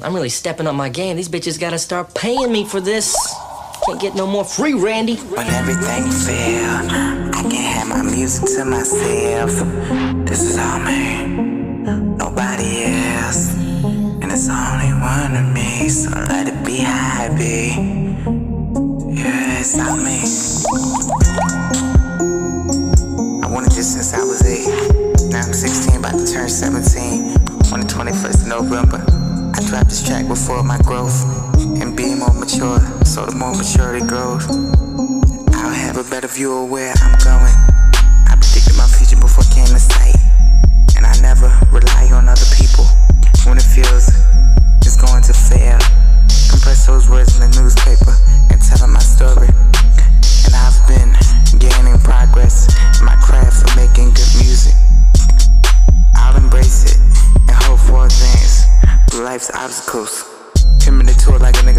I'm really stepping up my game. These bitches gotta start paying me for this. Can't get no more free, Randy. When everything failed, I can have my music to myself. This is all me, nobody else. And it's only one of me, so let it be happy. Yeah, it's all me. I wanted this since I was eight. Now I'm 16, about to turn 17. On the 21st of November, I dropped this track before my growth and be more mature, so the more maturity grows. I'll have a better view of where I'm going. I predicted my future before it came in sight. And I never rely on other people when it feels it's going to fail. Compress those words in the newspaper life's obstacles. Committed to like a nigga